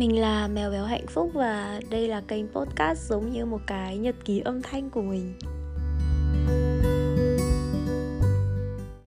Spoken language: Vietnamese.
Mình là Mèo Béo Hạnh Phúc và đây là kênh podcast giống như một cái nhật ký âm thanh của mình.